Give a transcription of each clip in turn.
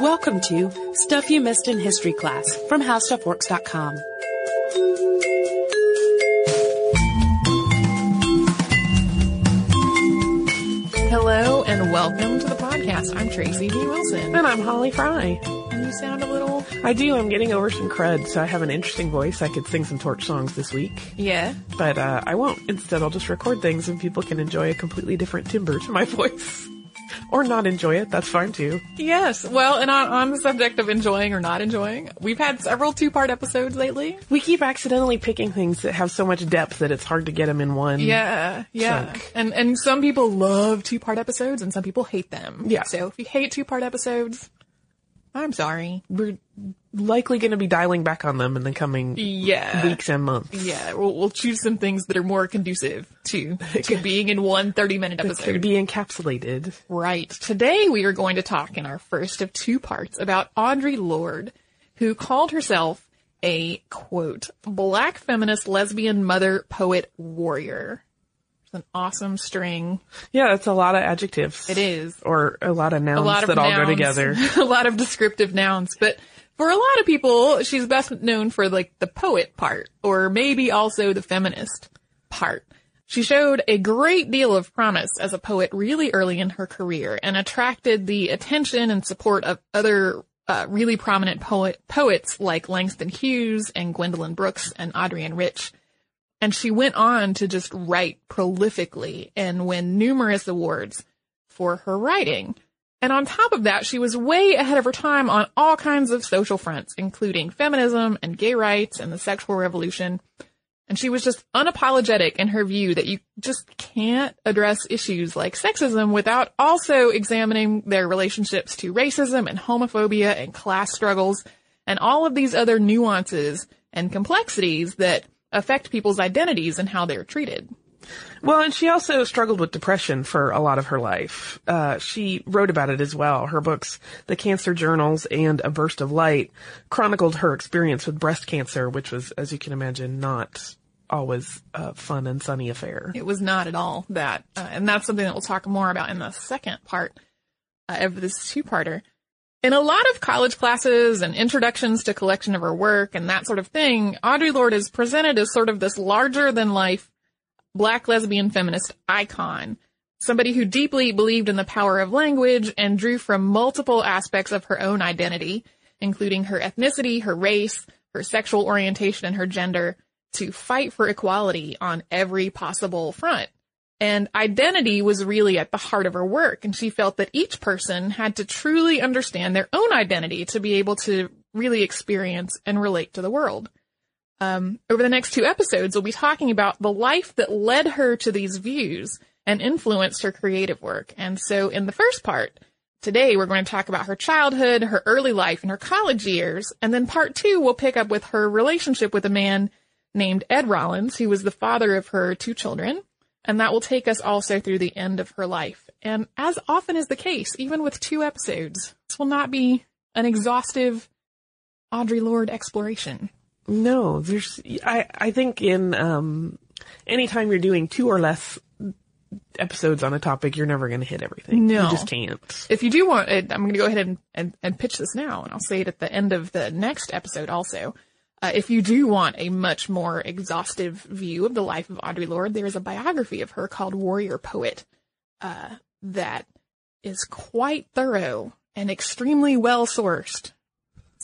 Welcome to Stuff You Missed in History Class from HowStuffWorks.com. Hello and welcome to the podcast. I'm Tracy V. Wilson. And I'm Holly Fry. And you sound a little, I do. I'm getting over some crud, so I have an interesting voice. I could sing some torch songs this week, yeah. but uh, I won't. Instead, I'll just record things and people can enjoy a completely different timbre to my voice. Or not enjoy it. That's fine too. Yes. Well, and on, on the subject of enjoying or not enjoying, we've had several two-part episodes lately. We keep accidentally picking things that have so much depth that it's hard to get them in one. Yeah, yeah. Chunk. And and some people love two-part episodes and some people hate them. Yeah. So if you hate two-part episodes, I'm sorry. We're likely going to be dialing back on them in the coming Yeah. weeks and months. Yeah, we'll, we'll choose some things that are more conducive to, to being in one 30 minute Could episode. be encapsulated. Right. Today we are going to talk in our first of two parts about Audre Lorde, who called herself a quote, black feminist, lesbian, mother, poet, warrior. It's an awesome string. Yeah, it's a lot of adjectives. It is. Or a lot of nouns lot of that all go together. a lot of descriptive nouns, but for a lot of people, she's best known for like the poet part, or maybe also the feminist part. She showed a great deal of promise as a poet really early in her career and attracted the attention and support of other uh, really prominent poet poets like Langston Hughes and Gwendolyn Brooks and Adrienne Rich. And she went on to just write prolifically and win numerous awards for her writing. And on top of that, she was way ahead of her time on all kinds of social fronts, including feminism and gay rights and the sexual revolution. And she was just unapologetic in her view that you just can't address issues like sexism without also examining their relationships to racism and homophobia and class struggles and all of these other nuances and complexities that affect people's identities and how they're treated. Well, and she also struggled with depression for a lot of her life. Uh, she wrote about it as well. Her books, The Cancer Journals and A Burst of Light, chronicled her experience with breast cancer, which was, as you can imagine, not always a fun and sunny affair. It was not at all that. Uh, and that's something that we'll talk more about in the second part uh, of this two-parter. In a lot of college classes and introductions to collection of her work and that sort of thing, Audre Lorde is presented as sort of this larger than life black lesbian feminist icon. Somebody who deeply believed in the power of language and drew from multiple aspects of her own identity, including her ethnicity, her race, her sexual orientation, and her gender, to fight for equality on every possible front. And identity was really at the heart of her work, and she felt that each person had to truly understand their own identity to be able to really experience and relate to the world. Um, over the next two episodes, we'll be talking about the life that led her to these views and influenced her creative work. And so in the first part, today we're going to talk about her childhood, her early life, and her college years. And then part two, we'll pick up with her relationship with a man named Ed Rollins, who was the father of her two children. And that will take us also through the end of her life. And as often is the case, even with two episodes, this will not be an exhaustive Audre Lorde exploration. No, there's, I, I think in, um, anytime you're doing two or less episodes on a topic, you're never going to hit everything. No. You just can't. If you do want it, I'm going to go ahead and, and, and pitch this now, and I'll say it at the end of the next episode also. Uh, if you do want a much more exhaustive view of the life of Audre Lorde, there is a biography of her called Warrior Poet uh, that is quite thorough and extremely well sourced.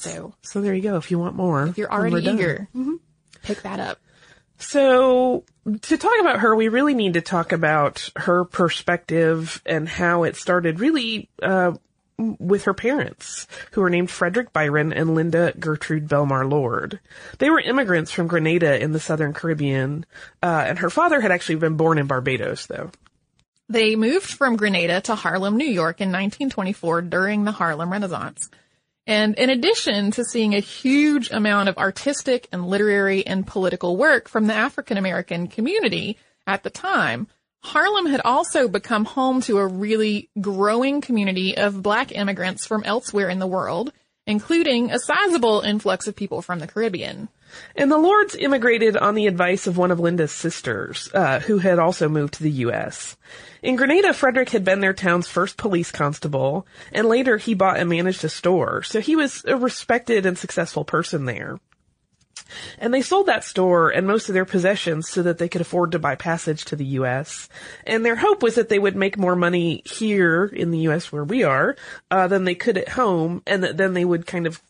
So So there you go. If you want more. if you're already eager, pick that up. So to talk about her, we really need to talk about her perspective and how it started really, uh, with her parents, who were named Frederick Byron and Linda Gertrude Belmar Lorde. They were immigrants from Grenada in the southern Caribbean, uh, and her father had actually been born in Barbados, though. They moved from Grenada to Harlem, New York in 1924 during the Harlem Renaissance. And in addition to seeing a huge amount of artistic and literary and political work from the African American community at the time, Harlem had also become home to a really growing community of black immigrants from elsewhere in the world, including a sizable influx of people from the Caribbean. And the Lordes immigrated on the advice of one of Linda's sisters, uh, who had also moved to the U.S. In Grenada, Frederick had been their town's first police constable, and later he bought and managed a store, so he was a respected and successful person there. And they sold that store and most of their possessions so that they could afford to buy passage to the U.S. And their hope was that they would make more money here in the U.S. where we are, uh, than they could at home, and that then they would kind of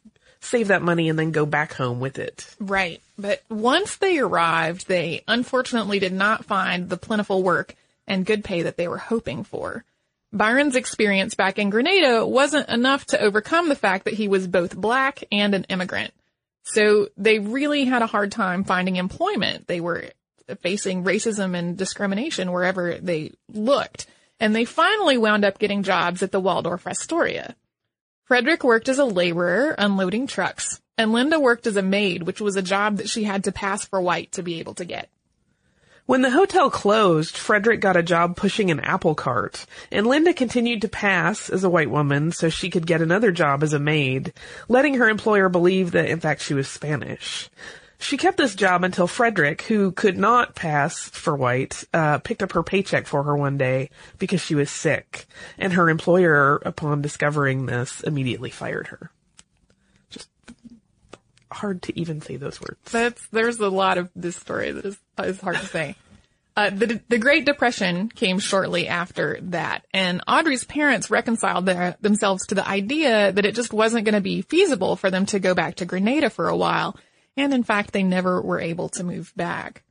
save that money and then go back home with it. Right. But once they arrived, they unfortunately did not find the plentiful work and good pay that they were hoping for. Byron's experience back in Grenada wasn't enough to overcome the fact that he was both black and an immigrant. So they really had a hard time finding employment. They were facing racism and discrimination wherever they looked. And they finally wound up getting jobs at the Waldorf Astoria. Frederick worked as a laborer unloading trucks, and Linda worked as a maid, which was a job that she had to pass for white to be able to get. When the hotel closed, Frederick got a job pushing an apple cart, and Linda continued to pass as a white woman so she could get another job as a maid, letting her employer believe that in fact she was Spanish. She kept this job until Frederick, who could not pass for white, uh, picked up her paycheck for her one day because she was sick, and her employer, upon discovering this, immediately fired her. Hard to even say those words. That's there's a lot of this story that is is hard to say. Uh, the the Great Depression came shortly after that, and Audrey's parents reconciled their, themselves to the idea that it just wasn't going to be feasible for them to go back to Grenada for a while, and in fact, they never were able to move back.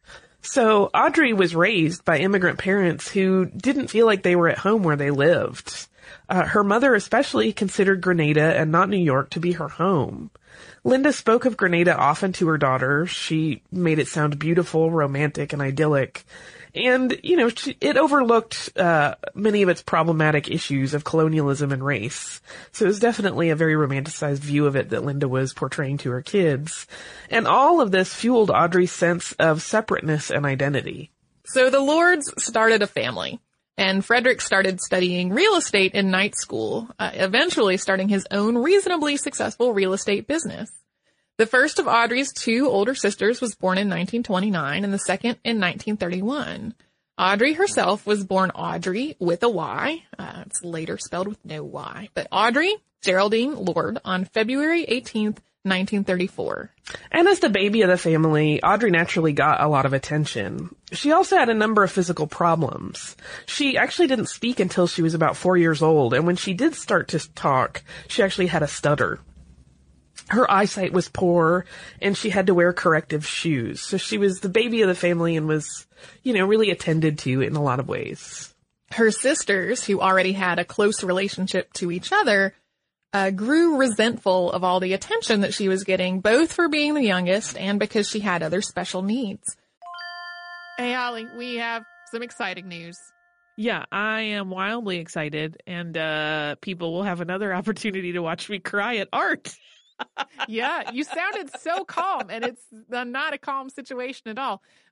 So Audrey was raised by immigrant parents who didn't feel like they were at home where they lived. Uh, her mother especially considered Grenada and not New York to be her home. Linda spoke of Grenada often to her daughter. She made it sound beautiful, romantic, and idyllic. And, you know, it overlooked uh, many of its problematic issues of colonialism and race. So it was definitely a very romanticized view of it that Linda was portraying to her kids. And all of this fueled Audrey's sense of separateness and identity. So the Lordes started a family, and Frederick started studying real estate in night school, uh, eventually starting his own reasonably successful real estate business. The first of Audrey's two older sisters was born in 1929 and the second in 1931. Audrey herself was born Audrey with a Y. Uh, it's later spelled with no Y, but Audrey Geraldine Lorde on February 18th, 1934. And as the baby of the family, Audrey naturally got a lot of attention. She also had a number of physical problems. She actually didn't speak until she was about four years old, and when she did start to talk, she actually had a stutter. Her eyesight was poor, and she had to wear corrective shoes. So she was the baby of the family and was, you know, really attended to in a lot of ways. Her sisters, who already had a close relationship to each other, uh, grew resentful of all the attention that she was getting, both for being the youngest and because she had other special needs. Hey, Holly, we have some exciting news. Yeah, I am wildly excited, and uh, people will have another opportunity to watch me cry at art. yeah, you sounded so calm, and it's uh, not a calm situation at all.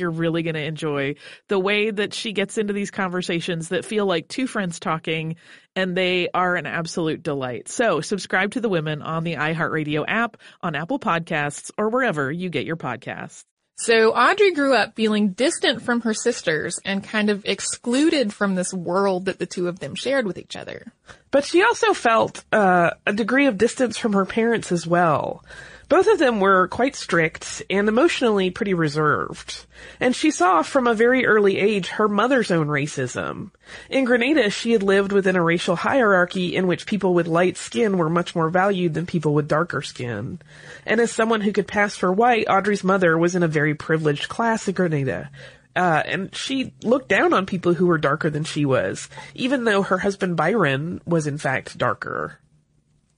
you're really going to enjoy the way that she gets into these conversations that feel like two friends talking, and they are an absolute delight. So subscribe to the women on the iHeartRadio app, on Apple Podcasts, or wherever you get your podcasts. So Audrey grew up feeling distant from her sisters and kind of excluded from this world that the two of them shared with each other. But she also felt uh, a degree of distance from her parents as well. Both of them were quite strict and emotionally pretty reserved. And she saw from a very early age her mother's own racism. In Grenada, she had lived within a racial hierarchy in which people with light skin were much more valued than people with darker skin. And as someone who could pass for white, Audrey's mother was in a very privileged class in Grenada. Uh, and she looked down on people who were darker than she was, even though her husband Byron was in fact darker.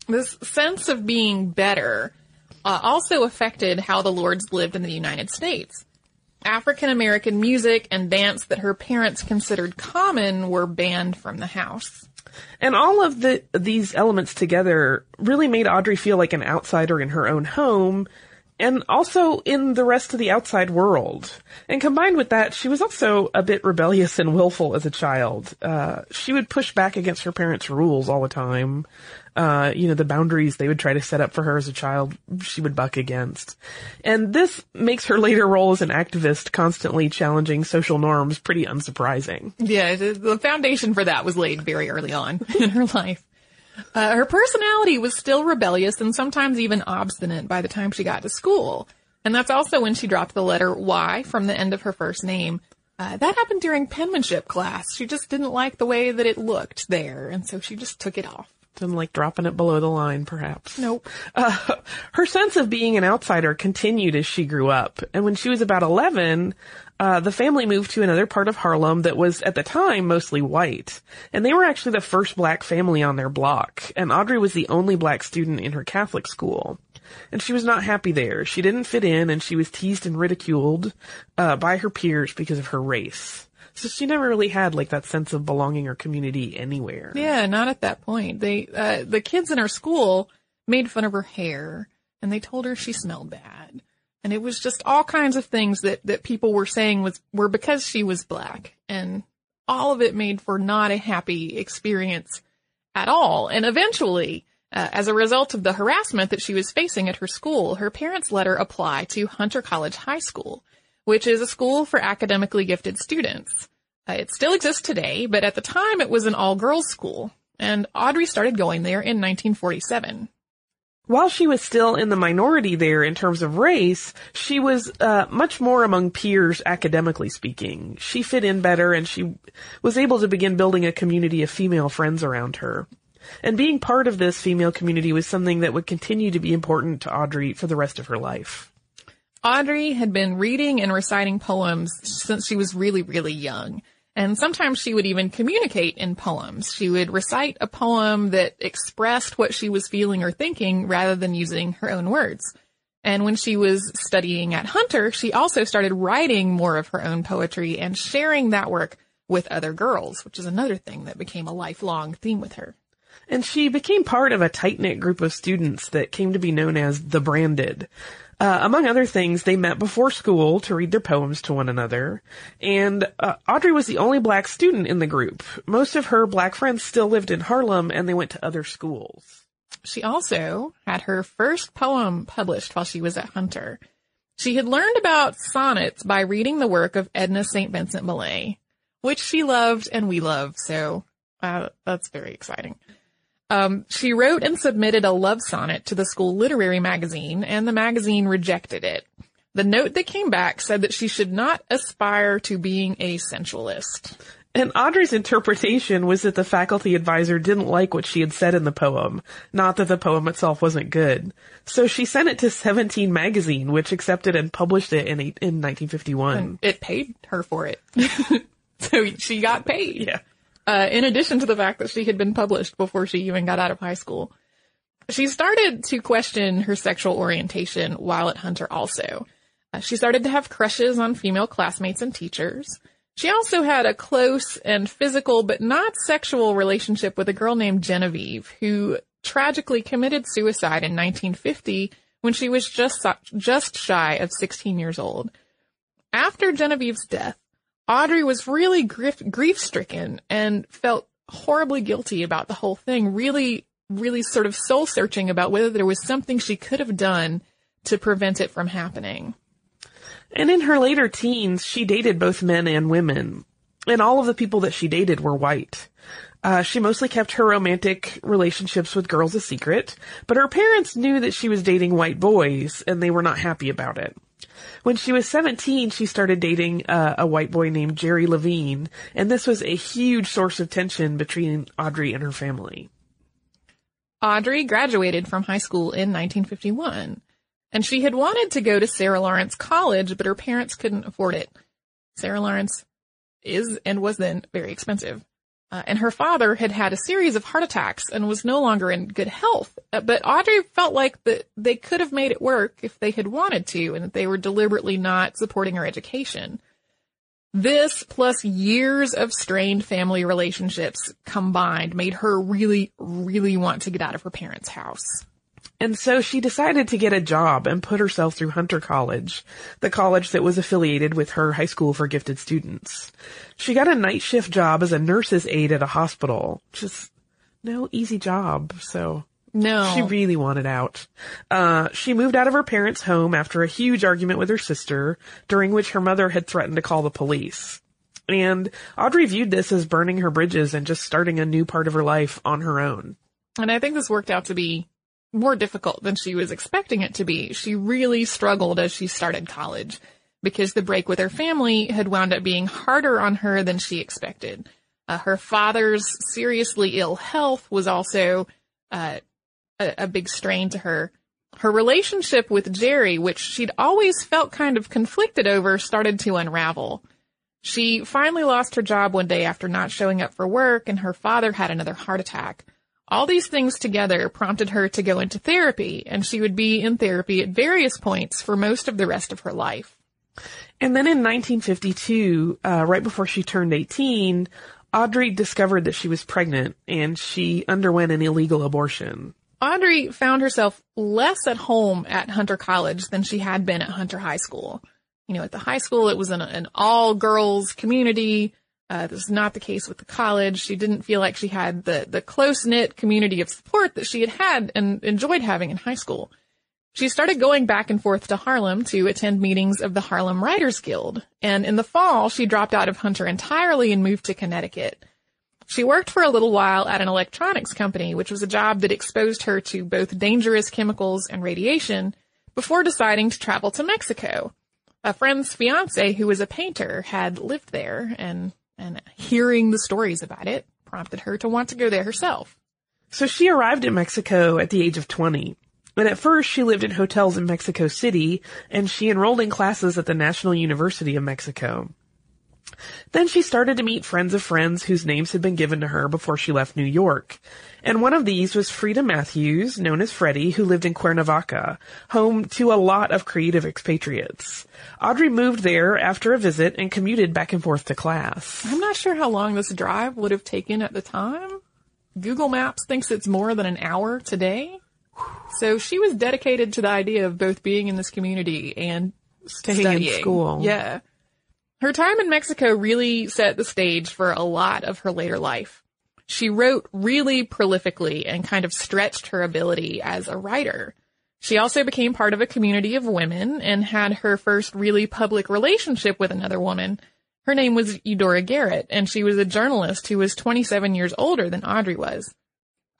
This sense of being better uh, also affected how the Lordes lived in the United States. African American music and dance that her parents considered common were banned from the house. And all of the these elements together really made Audrey feel like an outsider in her own home and also in the rest of the outside world. And combined with that, she was also a bit rebellious and willful as a child. Uh, she would push back against her parents' rules all the time uh, you know, the boundaries they would try to set up for her as a child, she would buck against. And this makes her later role as an activist constantly challenging social norms pretty unsurprising. Yeah, the foundation for that was laid very early on in her life. Uh, her personality was still rebellious and sometimes even obstinate by the time she got to school. And that's also when she dropped the letter Y from the end of her first name. Uh, that happened during penmanship class. She just didn't like the way that it looked there, and so she just took it off than like dropping it below the line, perhaps. Nope. Uh, her sense of being an outsider continued as she grew up. And when she was about 11, uh, the family moved to another part of Harlem that was at the time mostly white. And they were actually the first black family on their block. And Audrey was the only black student in her Catholic school. And she was not happy there. She didn't fit in and she was teased and ridiculed, uh, by her peers because of her race. So she never really had like that sense of belonging or community anywhere. Yeah, not at that point. They, uh, the kids in her school made fun of her hair and they told her she smelled bad. And it was just all kinds of things that, that people were saying was, were because she was black. And all of it made for not a happy experience at all. And eventually, uh, as a result of the harassment that she was facing at her school, her parents let her apply to Hunter College High School which is a school for academically gifted students. Uh, it still exists today, but at the time it was an all-girls school, and Audrey started going there in 1947. While she was still in the minority there in terms of race, she was uh, much more among peers academically speaking. She fit in better and she was able to begin building a community of female friends around her. And being part of this female community was something that would continue to be important to Audrey for the rest of her life. Audrey had been reading and reciting poems since she was really, really young. And sometimes she would even communicate in poems. She would recite a poem that expressed what she was feeling or thinking rather than using her own words. And when she was studying at Hunter, she also started writing more of her own poetry and sharing that work with other girls, which is another thing that became a lifelong theme with her. And she became part of a tight-knit group of students that came to be known as the Branded. Uh, among other things, they met before school to read their poems to one another. And uh, Audrey was the only black student in the group. Most of her black friends still lived in Harlem and they went to other schools. She also had her first poem published while she was at Hunter. She had learned about sonnets by reading the work of Edna St. Vincent Millay, which she loved and we love, so uh, that's very exciting. Um, she wrote and submitted a love sonnet to the school literary magazine, and the magazine rejected it. The note that came back said that she should not aspire to being a sensualist. And Audrey's interpretation was that the faculty advisor didn't like what she had said in the poem, not that the poem itself wasn't good. So she sent it to Seventeen magazine, which accepted and published it in, in 1951. And it paid her for it. so she got paid. Yeah. Uh, in addition to the fact that she had been published before she even got out of high school. She started to question her sexual orientation while at Hunter also. Uh, she started to have crushes on female classmates and teachers. She also had a close and physical but not sexual relationship with a girl named Genevieve who tragically committed suicide in 1950 when she was just just shy of 16 years old. After Genevieve's death, Audrey was really grief stricken and felt horribly guilty about the whole thing, really, really sort of soul searching about whether there was something she could have done to prevent it from happening. And in her later teens, she dated both men and women. And all of the people that she dated were white. Uh, she mostly kept her romantic relationships with girls a secret, but her parents knew that she was dating white boys, and they were not happy about it. When she was 17, she started dating uh, a white boy named Jerry Levine, and this was a huge source of tension between Audrey and her family. Audrey graduated from high school in 1951, and she had wanted to go to Sarah Lawrence College, but her parents couldn't afford it. Sarah Lawrence is and was then very expensive. Uh, and her father had had a series of heart attacks and was no longer in good health. Uh, but Audrey felt like that they could have made it work if they had wanted to and that they were deliberately not supporting her education. This plus years of strained family relationships combined made her really, really want to get out of her parents' house. And so she decided to get a job and put herself through Hunter College, the college that was affiliated with her high school for gifted students. She got a night shift job as a nurse's aide at a hospital. Just no easy job, so no. She really wanted out. Uh, she moved out of her parents' home after a huge argument with her sister, during which her mother had threatened to call the police. And Audrey viewed this as burning her bridges and just starting a new part of her life on her own. And I think this worked out to be more difficult than she was expecting it to be. She really struggled as she started college because the break with her family had wound up being harder on her than she expected. Uh, her father's seriously ill health was also uh, a, a big strain to her. Her relationship with Jerry, which she'd always felt kind of conflicted over, started to unravel. She finally lost her job one day after not showing up for work, and her father had another heart attack. All these things together prompted her to go into therapy, and she would be in therapy at various points for most of the rest of her life. And then in 1952, uh, right before she turned 18, Audrey discovered that she was pregnant and she underwent an illegal abortion. Audrey found herself less at home at Hunter College than she had been at Hunter High School. You know, at the high school, it was an, an all girls community. Uh, this is not the case with the college. She didn't feel like she had the, the close knit community of support that she had had and enjoyed having in high school. She started going back and forth to Harlem to attend meetings of the Harlem Writers Guild. And in the fall, she dropped out of Hunter entirely and moved to Connecticut. She worked for a little while at an electronics company, which was a job that exposed her to both dangerous chemicals and radiation before deciding to travel to Mexico. A friend's fiance who was a painter had lived there and, and hearing the stories about it prompted her to want to go there herself. So she arrived in Mexico at the age of 20. And at first she lived in hotels in Mexico City and she enrolled in classes at the National University of Mexico. Then she started to meet friends of friends whose names had been given to her before she left New York. And one of these was Frida Matthews, known as Freddie, who lived in Cuernavaca, home to a lot of creative expatriates. Audrey moved there after a visit and commuted back and forth to class. I'm not sure how long this drive would have taken at the time. Google Maps thinks it's more than an hour today. So she was dedicated to the idea of both being in this community and Staying studying. in school. Yeah. Her time in Mexico really set the stage for a lot of her later life. She wrote really prolifically and kind of stretched her ability as a writer. She also became part of a community of women and had her first really public relationship with another woman. Her name was Eudora Garrett, and she was a journalist who was 27 years older than Audrey was.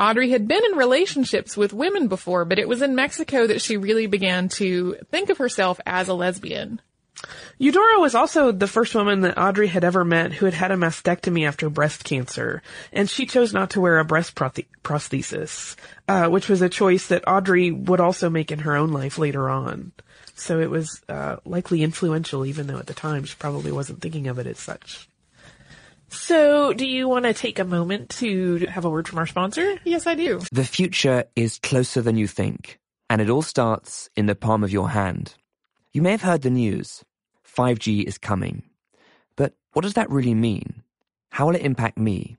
Audrey had been in relationships with women before, but it was in Mexico that she really began to think of herself as a lesbian. Eudora was also the first woman that Audrey had ever met who had had a mastectomy after breast cancer, and she chose not to wear a breast prothe- prosthesis, uh, which was a choice that Audrey would also make in her own life later on. So it was uh, likely influential, even though at the time she probably wasn't thinking of it as such. So, do you want to take a moment to have a word from our sponsor? Yes, I do. The future is closer than you think, and it all starts in the palm of your hand. You may have heard the news 5G is coming. But what does that really mean? How will it impact me?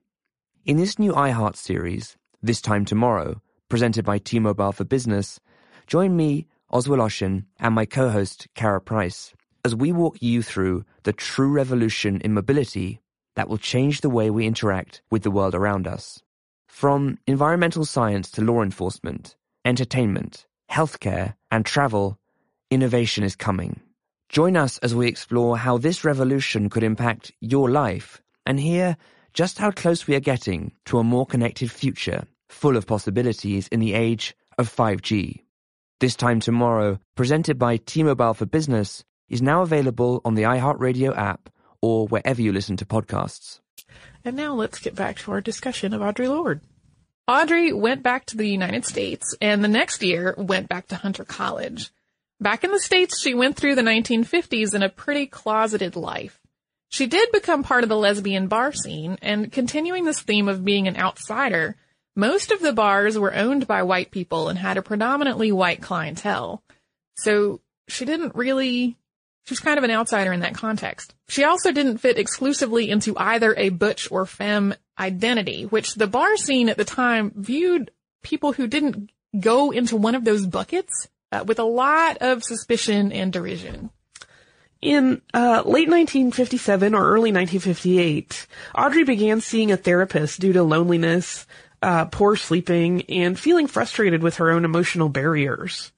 In this new iHeart series, This Time Tomorrow, presented by T Mobile for Business, join me, Oz Woloshyn, and my co host, Kara Price, as we walk you through the true revolution in mobility that will change the way we interact with the world around us. From environmental science to law enforcement, entertainment, healthcare, and travel, innovation is coming. Join us as we explore how this revolution could impact your life and hear just how close we are getting to a more connected future, full of possibilities in the age of 5G. This Time Tomorrow, presented by T-Mobile for Business, is now available on the iHeartRadio app or wherever you listen to podcasts. And now let's get back to our discussion of Audre Lorde. Audrey went back to the United States and the next year went back to Hunter College. Back in the States, she went through the 1950s in a pretty closeted life. She did become part of the lesbian bar scene, and continuing this theme of being an outsider, most of the bars were owned by white people and had a predominantly white clientele. So she didn't really, she was kind of an outsider in that context. She also didn't fit exclusively into either a butch or femme identity, which the bar scene at the time viewed people who didn't go into one of those buckets uh, with a lot of suspicion and derision. In uh, late 1957 or early 1958, Audrey began seeing a therapist due to loneliness, uh, poor sleeping, and feeling frustrated with her own emotional barriers.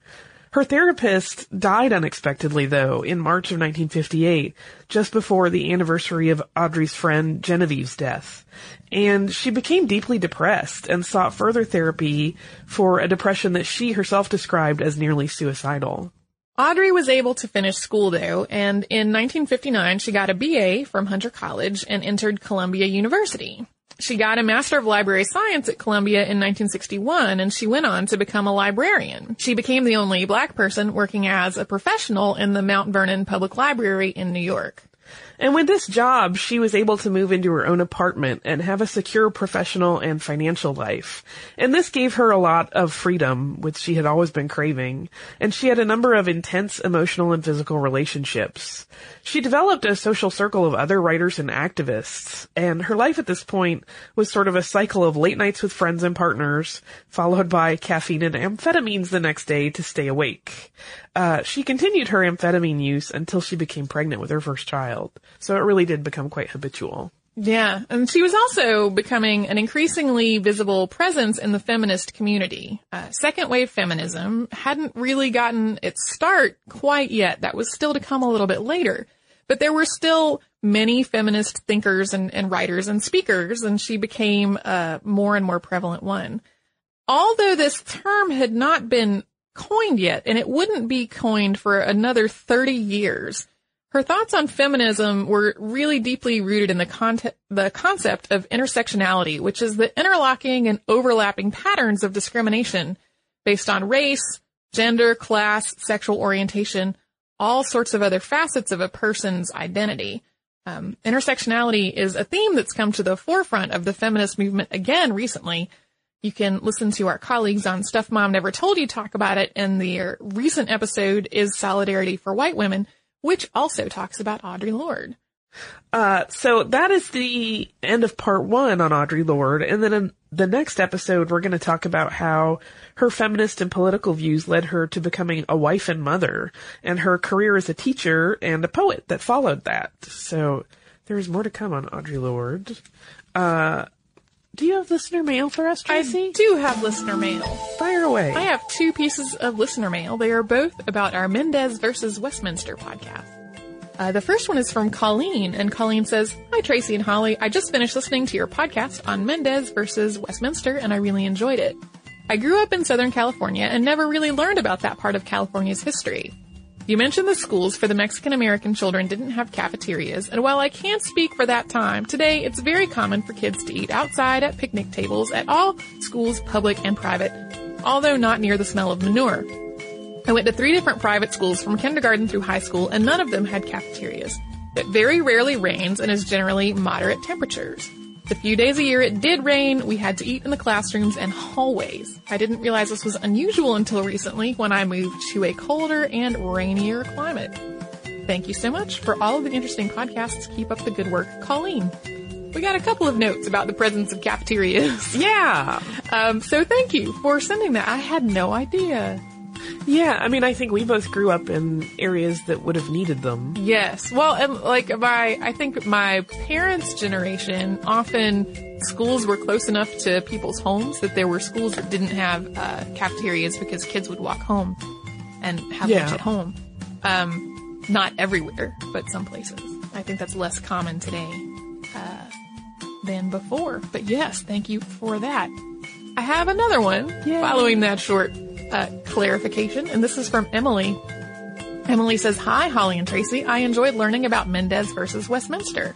Her therapist died unexpectedly, though, in March of 1958, just before the anniversary of Audrey's friend Genevieve's death. And she became deeply depressed and sought further therapy for a depression that she herself described as nearly suicidal. Audrey was able to finish school though, and in 1959 she got a BA from Hunter College and entered Columbia University. She got a Master of Library Science at Columbia in 1961 and she went on to become a librarian. She became the only black person working as a professional in the Mount Vernon Public Library in New York. And with this job, she was able to move into her own apartment and have a secure professional and financial life. And this gave her a lot of freedom, which she had always been craving. And she had a number of intense emotional and physical relationships. She developed a social circle of other writers and activists. And her life at this point was sort of a cycle of late nights with friends and partners, followed by caffeine and amphetamines the next day to stay awake. Uh, she continued her amphetamine use until she became pregnant with her first child. So it really did become quite habitual. Yeah, and she was also becoming an increasingly visible presence in the feminist community. Uh, second wave feminism hadn't really gotten its start quite yet. That was still to come a little bit later. But there were still many feminist thinkers and, and writers and speakers, and she became a more and more prevalent one. Although this term had not been coined yet, and it wouldn't be coined for another 30 years, her thoughts on feminism were really deeply rooted in the, con- the concept of intersectionality, which is the interlocking and overlapping patterns of discrimination based on race, gender, class, sexual orientation, all sorts of other facets of a person's identity. Um, intersectionality is a theme that's come to the forefront of the feminist movement again recently. You can listen to our colleagues on Stuff Mom Never Told You talk about it, and the recent episode is Solidarity for White Women, which also talks about Audre Lorde. Uh, so that is the end of part one on Audre Lorde. And then in the next episode, we're going to talk about how her feminist and political views led her to becoming a wife and mother and her career as a teacher and a poet that followed that. So there's more to come on Audre Lorde. Uh, do you have listener mail for us, Tracy? I do have listener mail. Fire away. I have two pieces of listener mail. They are both about our Mendez versus Westminster podcast. Uh, the first one is from Colleen, and Colleen says, Hi Tracy and Holly, I just finished listening to your podcast on Mendez versus Westminster, and I really enjoyed it. I grew up in Southern California and never really learned about that part of California's history. You mentioned the schools for the Mexican American children didn't have cafeterias, and while I can't speak for that time, today it's very common for kids to eat outside at picnic tables at all schools, public and private, although not near the smell of manure. I went to three different private schools from kindergarten through high school, and none of them had cafeterias. It very rarely rains and is generally moderate temperatures. The few days a year it did rain, we had to eat in the classrooms and hallways. I didn't realize this was unusual until recently when I moved to a colder and rainier climate. Thank you so much for all of the interesting podcasts. Keep up the good work, Colleen. We got a couple of notes about the presence of cafeterias. yeah. Um, so thank you for sending that. I had no idea. Yeah, I mean, I think we both grew up in areas that would have needed them. Yes. Well, and like my, I think my parents' generation, often schools were close enough to people's homes that there were schools that didn't have uh, cafeterias because kids would walk home and have Yeah. lunch at home. Um, not everywhere, but some places. I think that's less common today uh, than before. But yes, thank you for that. I have another one following that short uh, clarification, and this is from Emily. Emily says, Hi, Holly and Tracy. I enjoyed learning about Mendez versus Westminster.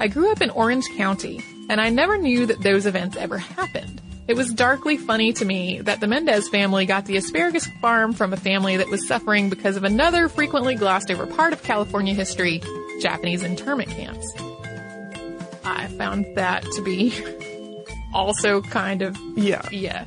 I grew up in Orange County, and I never knew that those events ever happened. It was darkly funny to me that the Mendez family got the asparagus farm from a family that was suffering because of another frequently glossed over part of California history, Japanese internment camps. I found that to be also kind of Yeah. yeah,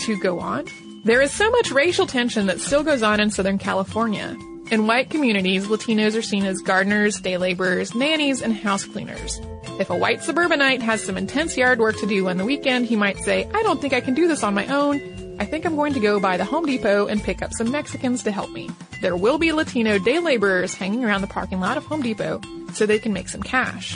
to go on. There is so much racial tension that still goes on in Southern California. In white communities, Latinos are seen as gardeners, day laborers, nannies, and house cleaners. If a white suburbanite has some intense yard work to do on the weekend, he might say, I don't think I can do this on my own. I think I'm going to go by the Home Depot and pick up some Mexicans to help me. There will be Latino day laborers hanging around the parking lot of Home Depot so they can make some cash.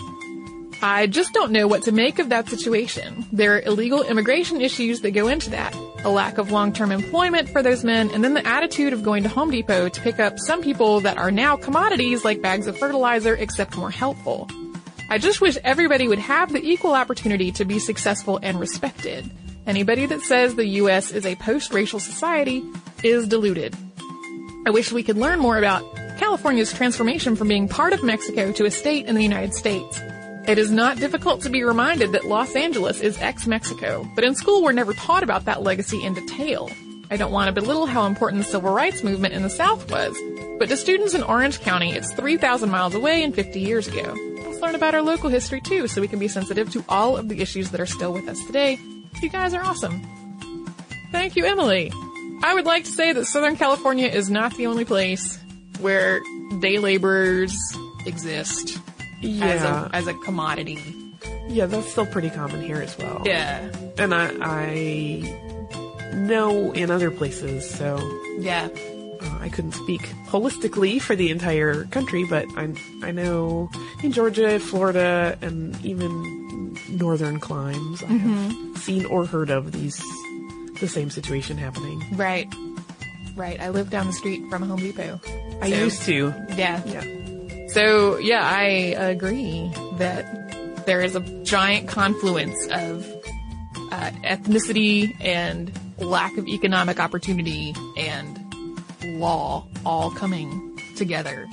I just don't know what to make of that situation. There are illegal immigration issues that go into that. A lack of long-term employment for those men, and then the attitude of going to Home Depot to pick up some people that are now commodities like bags of fertilizer, except more helpful. I just wish everybody would have the equal opportunity to be successful and respected. Anybody that says the US is a post-racial society is deluded. I wish we could learn more about California's transformation from being part of Mexico to a state in the United States. It is not difficult to be reminded that Los Angeles is ex-Mexico, but in school we're never taught about that legacy in detail. I don't want to belittle how important the civil rights movement in the South was, but to students in Orange County, it's 3,000 miles away and 50 years ago. Let's learn about our local history too, so we can be sensitive to all of the issues that are still with us today. You guys are awesome. Thank you, Emily. I would like to say that Southern California is not the only place where day laborers exist as Yeah. a as a commodity. Yeah, that's still pretty common here as well. Yeah. And I, I know in other places, so Yeah. uh, I couldn't speak holistically for the entire country, but I, I know in Georgia, Florida, and even northern climes, I Mm-hmm. have seen or heard of these, the same situation happening. Right. Right. I live down the street from a Home Depot. I So- used to. Yeah. Yeah. So yeah, I agree that there is a giant confluence of uh, ethnicity and lack of economic opportunity and law all coming together,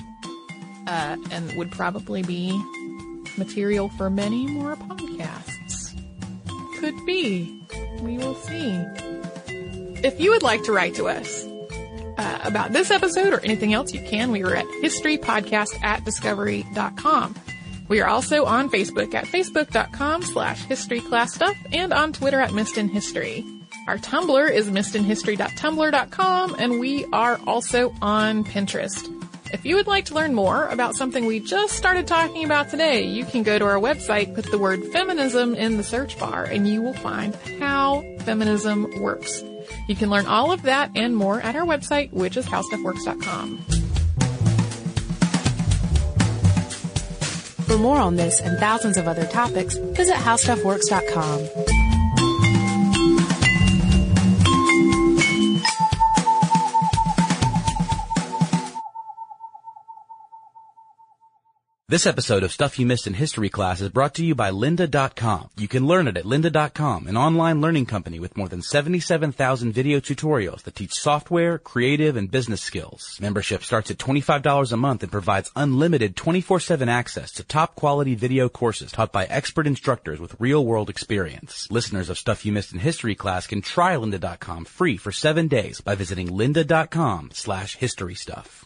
uh, and would probably be material for many more podcasts. Could be. We will see. If you would like to write to us uh, about this episode or anything else, you can. We are at historypodcast at discovery.com. We are also on Facebook at facebook.com slash historyclassstuff and on Twitter at Missed in History. Our Tumblr is missedinhistory.tumblr.com and we are also on Pinterest. If you would like to learn more about something we just started talking about today, you can go to our website, put the word feminism in the search bar, and you will find how feminism works. You can learn all of that and more at our website, which is howstuffworks.com. For more on this and thousands of other topics, visit howstuffworks.com. This episode of Stuff You Missed in History Class is brought to you by lynda.com. You can learn it at lynda.com, an online learning company with more than 77,000 video tutorials that teach software, creative, and business skills. Membership starts at $25 a month and provides unlimited 24-7 access to top quality video courses taught by expert instructors with real world experience. Listeners of Stuff You Missed in History Class can try lynda.com free for seven days by visiting lynda.com slash history stuff.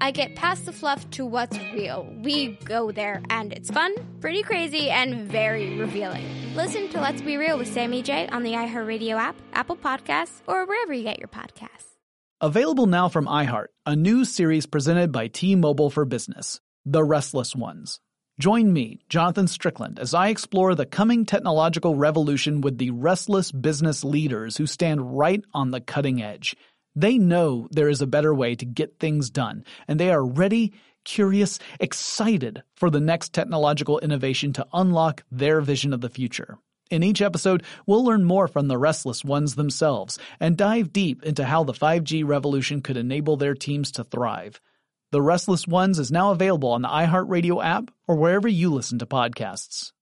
I get past the fluff to what's real. We go there, and it's fun, pretty crazy, and very revealing. Listen to Let's Be Real with Sammy J on the iHeartRadio app, Apple Podcasts, or wherever you get your podcasts. Available now from iHeart, a new series presented by T Mobile for Business The Restless Ones. Join me, Jonathan Strickland, as I explore the coming technological revolution with the restless business leaders who stand right on the cutting edge. They know there is a better way to get things done, and they are ready, curious, excited for the next technological innovation to unlock their vision of the future. In each episode, we'll learn more from the restless ones themselves and dive deep into how the 5G revolution could enable their teams to thrive. The Restless Ones is now available on the iHeartRadio app or wherever you listen to podcasts.